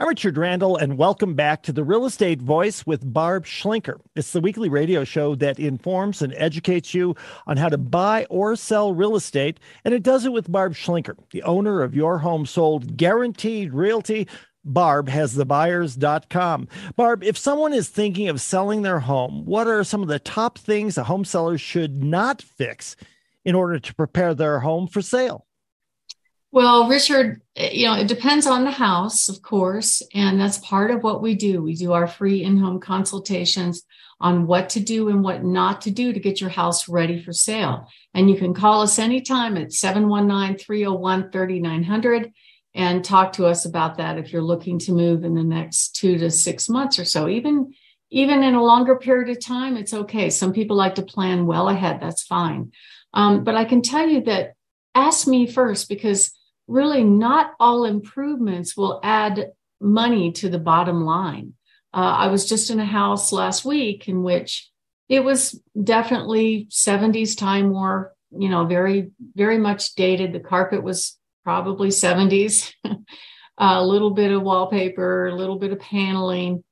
I'm Richard Randall, and welcome back to the Real Estate Voice with Barb Schlinker. It's the weekly radio show that informs and educates you on how to buy or sell real estate, and it does it with Barb Schlinker, the owner of Your Home Sold Guaranteed Realty. barbhasthebuyers.com. Barb, if someone is thinking of selling their home, what are some of the top things a home seller should not fix in order to prepare their home for sale? Well, Richard, you know, it depends on the house, of course, and that's part of what we do. We do our free in home consultations on what to do and what not to do to get your house ready for sale. And you can call us anytime at 719 301 3900 and talk to us about that if you're looking to move in the next two to six months or so. Even even in a longer period of time, it's okay. Some people like to plan well ahead. That's fine. Um, but I can tell you that ask me first because really not all improvements will add money to the bottom line. Uh, I was just in a house last week in which it was definitely 70s time warp, you know, very, very much dated. The carpet was probably 70s, a little bit of wallpaper, a little bit of paneling.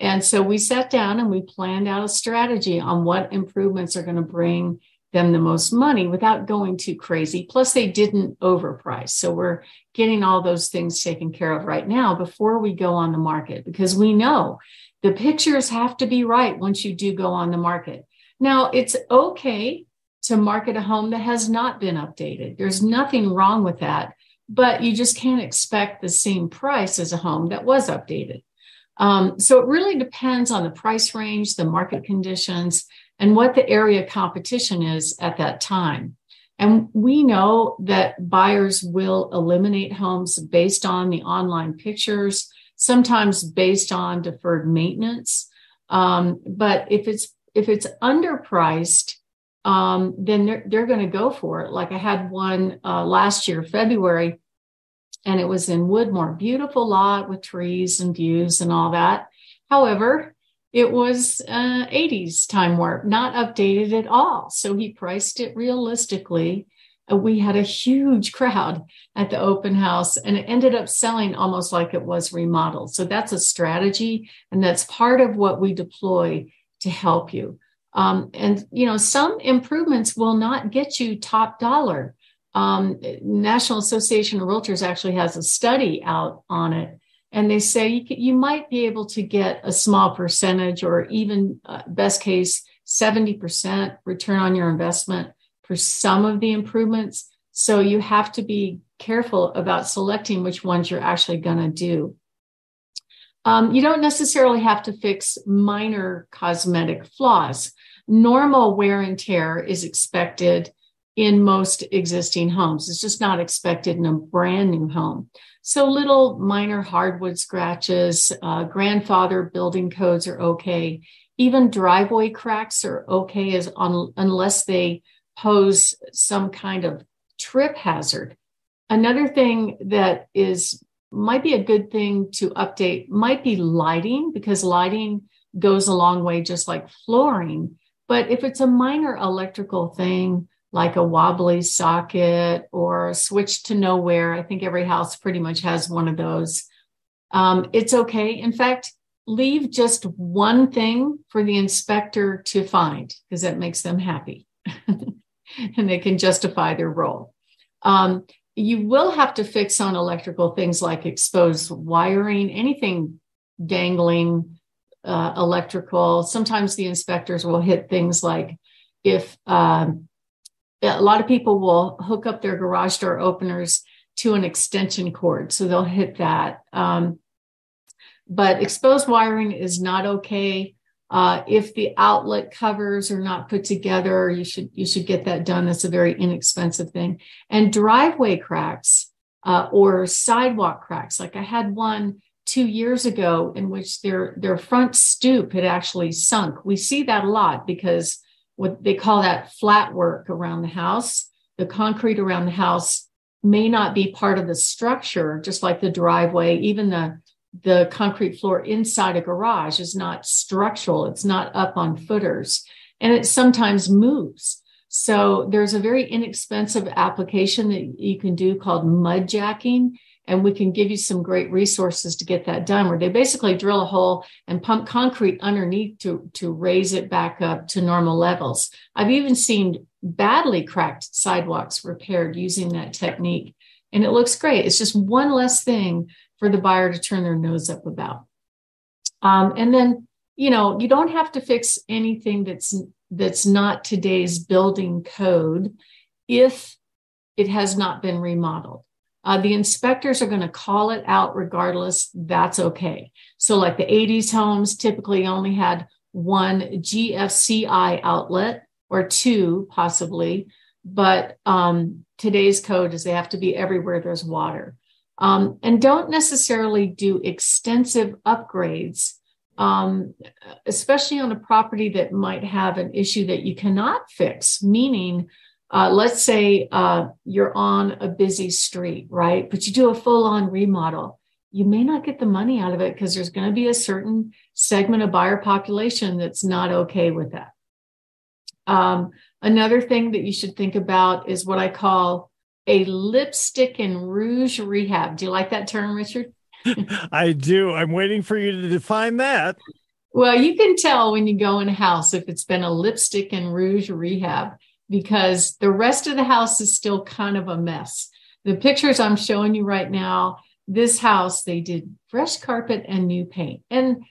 And so we sat down and we planned out a strategy on what improvements are going to bring them the most money without going too crazy. Plus, they didn't overprice. So we're getting all those things taken care of right now before we go on the market because we know the pictures have to be right once you do go on the market. Now, it's okay to market a home that has not been updated. There's nothing wrong with that, but you just can't expect the same price as a home that was updated. Um, so it really depends on the price range, the market conditions, and what the area competition is at that time. And we know that buyers will eliminate homes based on the online pictures, sometimes based on deferred maintenance. Um, but if it's if it's underpriced, um, then they're they're going to go for it. Like I had one uh, last year, February, and it was in Woodmoor, beautiful lot with trees and views and all that. However, it was uh, 80s time warp, not updated at all. So he priced it realistically. Uh, we had a huge crowd at the open house and it ended up selling almost like it was remodeled. So that's a strategy and that's part of what we deploy to help you. Um, and, you know, some improvements will not get you top dollar. Um, National Association of Realtors actually has a study out on it and they say you, you might be able to get a small percentage or even uh, best case 70% return on your investment for some of the improvements. So you have to be careful about selecting which ones you're actually going to do. Um, you don't necessarily have to fix minor cosmetic flaws. Normal wear and tear is expected in most existing homes it's just not expected in a brand new home so little minor hardwood scratches, uh, grandfather building codes are okay. Even driveway cracks are okay as on, unless they pose some kind of trip hazard. Another thing that is might be a good thing to update might be lighting because lighting goes a long way just like flooring. But if it's a minor electrical thing, like a wobbly socket or a switch to nowhere. I think every house pretty much has one of those. Um, it's okay. In fact, leave just one thing for the inspector to find because that makes them happy and they can justify their role. Um, you will have to fix on electrical things like exposed wiring, anything dangling uh, electrical. Sometimes the inspectors will hit things like if um, a lot of people will hook up their garage door openers to an extension cord, so they'll hit that. Um, but exposed wiring is not okay. Uh, if the outlet covers are not put together, you should you should get that done. That's a very inexpensive thing. And driveway cracks uh, or sidewalk cracks, like I had one two years ago in which their their front stoop had actually sunk. We see that a lot because what they call that flat work around the house. The concrete around the house may not be part of the structure, just like the driveway, even the the concrete floor inside a garage is not structural. It's not up on footers and it sometimes moves. So there's a very inexpensive application that you can do called mud jacking. And we can give you some great resources to get that done where they basically drill a hole and pump concrete underneath to, to raise it back up to normal levels. I've even seen badly cracked sidewalks repaired using that technique. And it looks great. It's just one less thing for the buyer to turn their nose up about. Um, and then, you know, you don't have to fix anything that's that's not today's building code if it has not been remodeled. Uh, the inspectors are going to call it out regardless. That's okay. So, like the 80s homes typically only had one GFCI outlet or two, possibly. But um, today's code is they have to be everywhere there's water. Um, and don't necessarily do extensive upgrades, um, especially on a property that might have an issue that you cannot fix, meaning uh, let's say uh, you're on a busy street, right? But you do a full on remodel. You may not get the money out of it because there's going to be a certain segment of buyer population that's not okay with that. Um, another thing that you should think about is what I call a lipstick and rouge rehab. Do you like that term, Richard? I do. I'm waiting for you to define that. Well, you can tell when you go in a house if it's been a lipstick and rouge rehab because the rest of the house is still kind of a mess. The pictures I'm showing you right now, this house, they did fresh carpet and new paint. And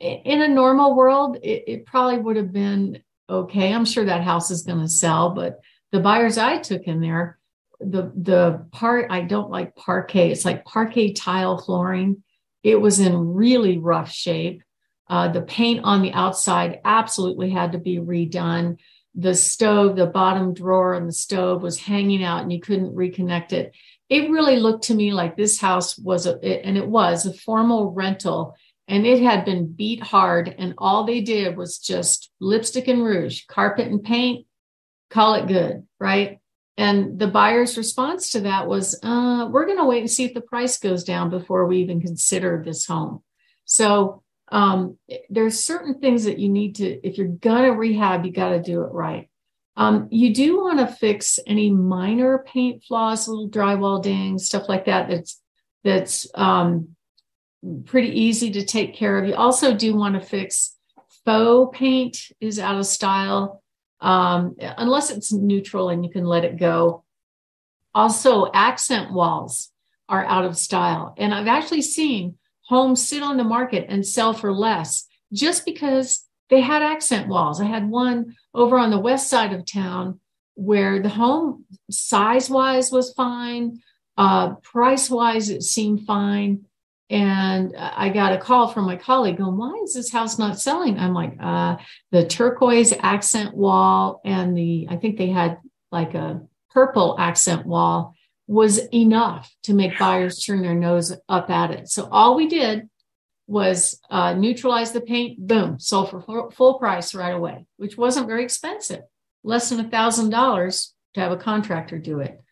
in a normal world, it, it probably would have been okay. I'm sure that house is going to sell, but the buyers I took in there, the the part I don't like parquet. It's like parquet tile flooring. It was in really rough shape. Uh, the paint on the outside absolutely had to be redone the stove, the bottom drawer and the stove was hanging out and you couldn't reconnect it. It really looked to me like this house was, a, and it was a formal rental and it had been beat hard. And all they did was just lipstick and rouge, carpet and paint, call it good, right? And the buyer's response to that was, uh, we're going to wait and see if the price goes down before we even consider this home. So um, there's certain things that you need to, if you're gonna rehab, you got to do it right. Um, you do want to fix any minor paint flaws, little drywall dings, stuff like that. That's that's um, pretty easy to take care of. You also do want to fix faux paint is out of style um, unless it's neutral and you can let it go. Also, accent walls are out of style, and I've actually seen homes sit on the market and sell for less just because they had accent walls. I had one over on the west side of town where the home size wise was fine, uh, price wise, it seemed fine. And I got a call from my colleague going, Why is this house not selling? I'm like, uh, The turquoise accent wall and the, I think they had like a purple accent wall was enough to make buyers turn their nose up at it. So all we did was uh, neutralize the paint, boom, sold for full price right away, which wasn't very expensive, less than a thousand dollars to have a contractor do it.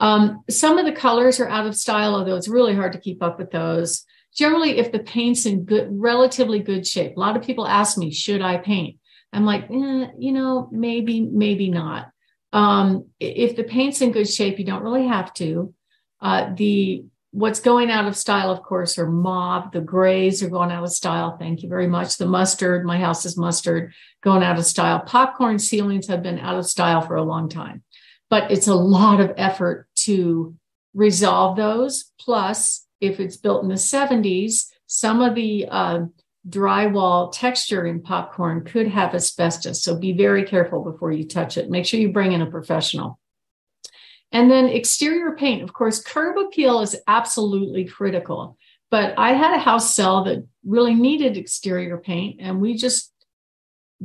Um, some of the colors are out of style, although it's really hard to keep up with those. Generally, if the paint's in good, relatively good shape, a lot of people ask me, should I paint? I'm like, eh, you know, maybe, maybe not. Um, if the paint's in good shape, you don't really have to. Uh, the what's going out of style, of course, are mauve. The grays are going out of style. Thank you very much. The mustard, my house is mustard, going out of style. Popcorn ceilings have been out of style for a long time, but it's a lot of effort to resolve those. Plus, if it's built in the 70s, some of the uh, drywall texture in popcorn could have asbestos. So be very careful before you touch it. Make sure you bring in a professional. And then exterior paint, of course, curb appeal is absolutely critical. But I had a house sell that really needed exterior paint, and we just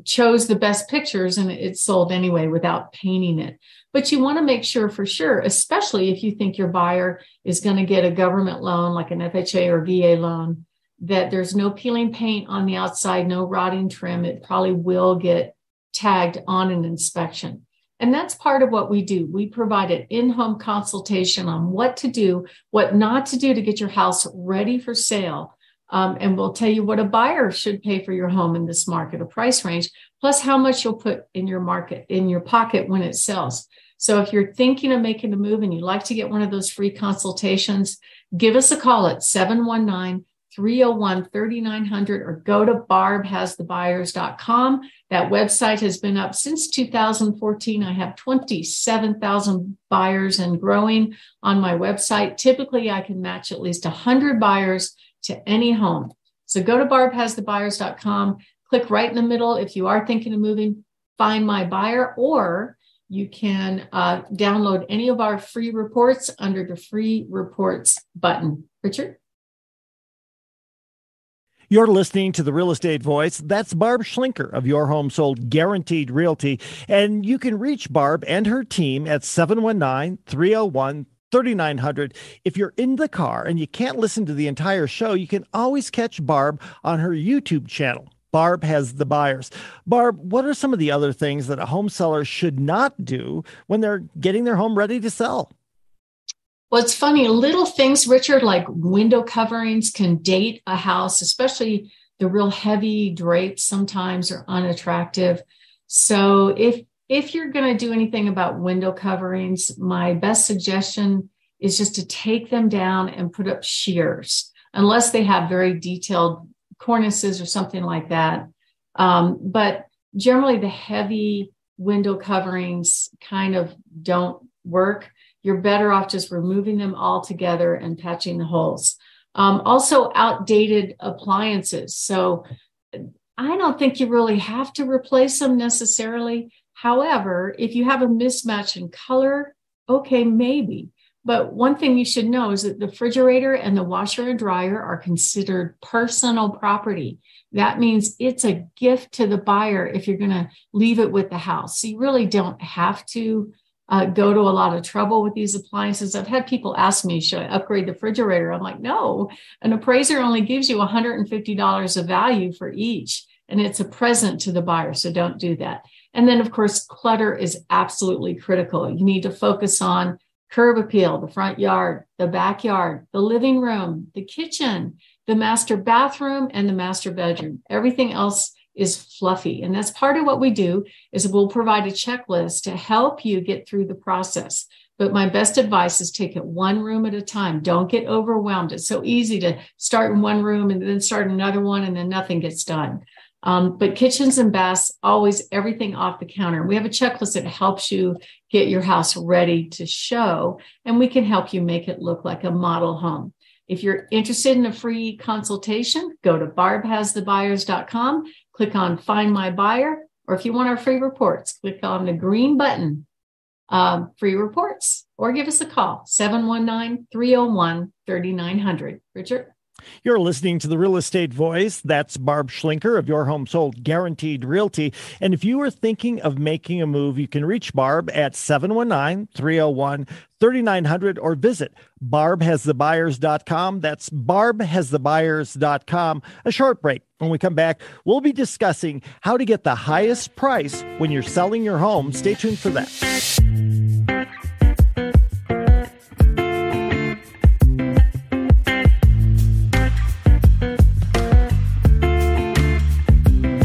chose the best pictures and it sold anyway without painting it. But you want to make sure for sure, especially if you think your buyer is going to get a government loan like an FHA or VA loan, that there's no peeling paint on the outside, no rotting trim. It probably will get tagged on an inspection. And that's part of what we do. We provide an in home consultation on what to do, what not to do to get your house ready for sale. Um, and we'll tell you what a buyer should pay for your home in this market, a price range, plus how much you'll put in your market, in your pocket when it sells. So if you're thinking of making a move and you'd like to get one of those free consultations, give us a call at 719 301 3900 or go to barbhasthebuyers.com. That website has been up since 2014. I have 27,000 buyers and growing on my website. Typically, I can match at least 100 buyers to any home. So go to barbhasthebuyers.com, click right in the middle if you are thinking of moving, find my buyer, or you can uh, download any of our free reports under the free reports button. Richard? You're listening to the Real Estate Voice. That's Barb Schlinker of Your Home Sold Guaranteed Realty. And you can reach Barb and her team at 719 301 3900. If you're in the car and you can't listen to the entire show, you can always catch Barb on her YouTube channel. Barb has the buyers. Barb, what are some of the other things that a home seller should not do when they're getting their home ready to sell? Well, it's funny, little things, Richard, like window coverings can date a house, especially the real heavy drapes sometimes are unattractive. So if if you're going to do anything about window coverings, my best suggestion is just to take them down and put up sheers, unless they have very detailed cornices or something like that. Um, but generally, the heavy window coverings kind of don't work you're better off just removing them all together and patching the holes. Um, also, outdated appliances. So, I don't think you really have to replace them necessarily. However, if you have a mismatch in color, okay, maybe. But one thing you should know is that the refrigerator and the washer and dryer are considered personal property. That means it's a gift to the buyer if you're going to leave it with the house. So you really don't have to uh, go to a lot of trouble with these appliances. I've had people ask me, should I upgrade the refrigerator? I'm like, no, an appraiser only gives you $150 of value for each, and it's a present to the buyer. So don't do that. And then, of course, clutter is absolutely critical. You need to focus on curb appeal, the front yard, the backyard, the living room, the kitchen, the master bathroom, and the master bedroom. Everything else is fluffy. And that's part of what we do is we'll provide a checklist to help you get through the process. But my best advice is take it one room at a time. Don't get overwhelmed. It's so easy to start in one room and then start another one and then nothing gets done. Um, but kitchens and baths, always everything off the counter. We have a checklist that helps you get your house ready to show, and we can help you make it look like a model home. If you're interested in a free consultation, go to barbhasthebuyers.com click on Find My Buyer, or if you want our free reports, click on the green button, um, Free Reports, or give us a call, 719 301 3900. Richard? You're listening to the Real Estate Voice. That's Barb Schlinker of Your Home Sold Guaranteed Realty. And if you are thinking of making a move, you can reach Barb at 719 301 3900 or visit barbhasthebuyers.com. That's barbhasthebuyers.com. A short break. When we come back, we'll be discussing how to get the highest price when you're selling your home. Stay tuned for that.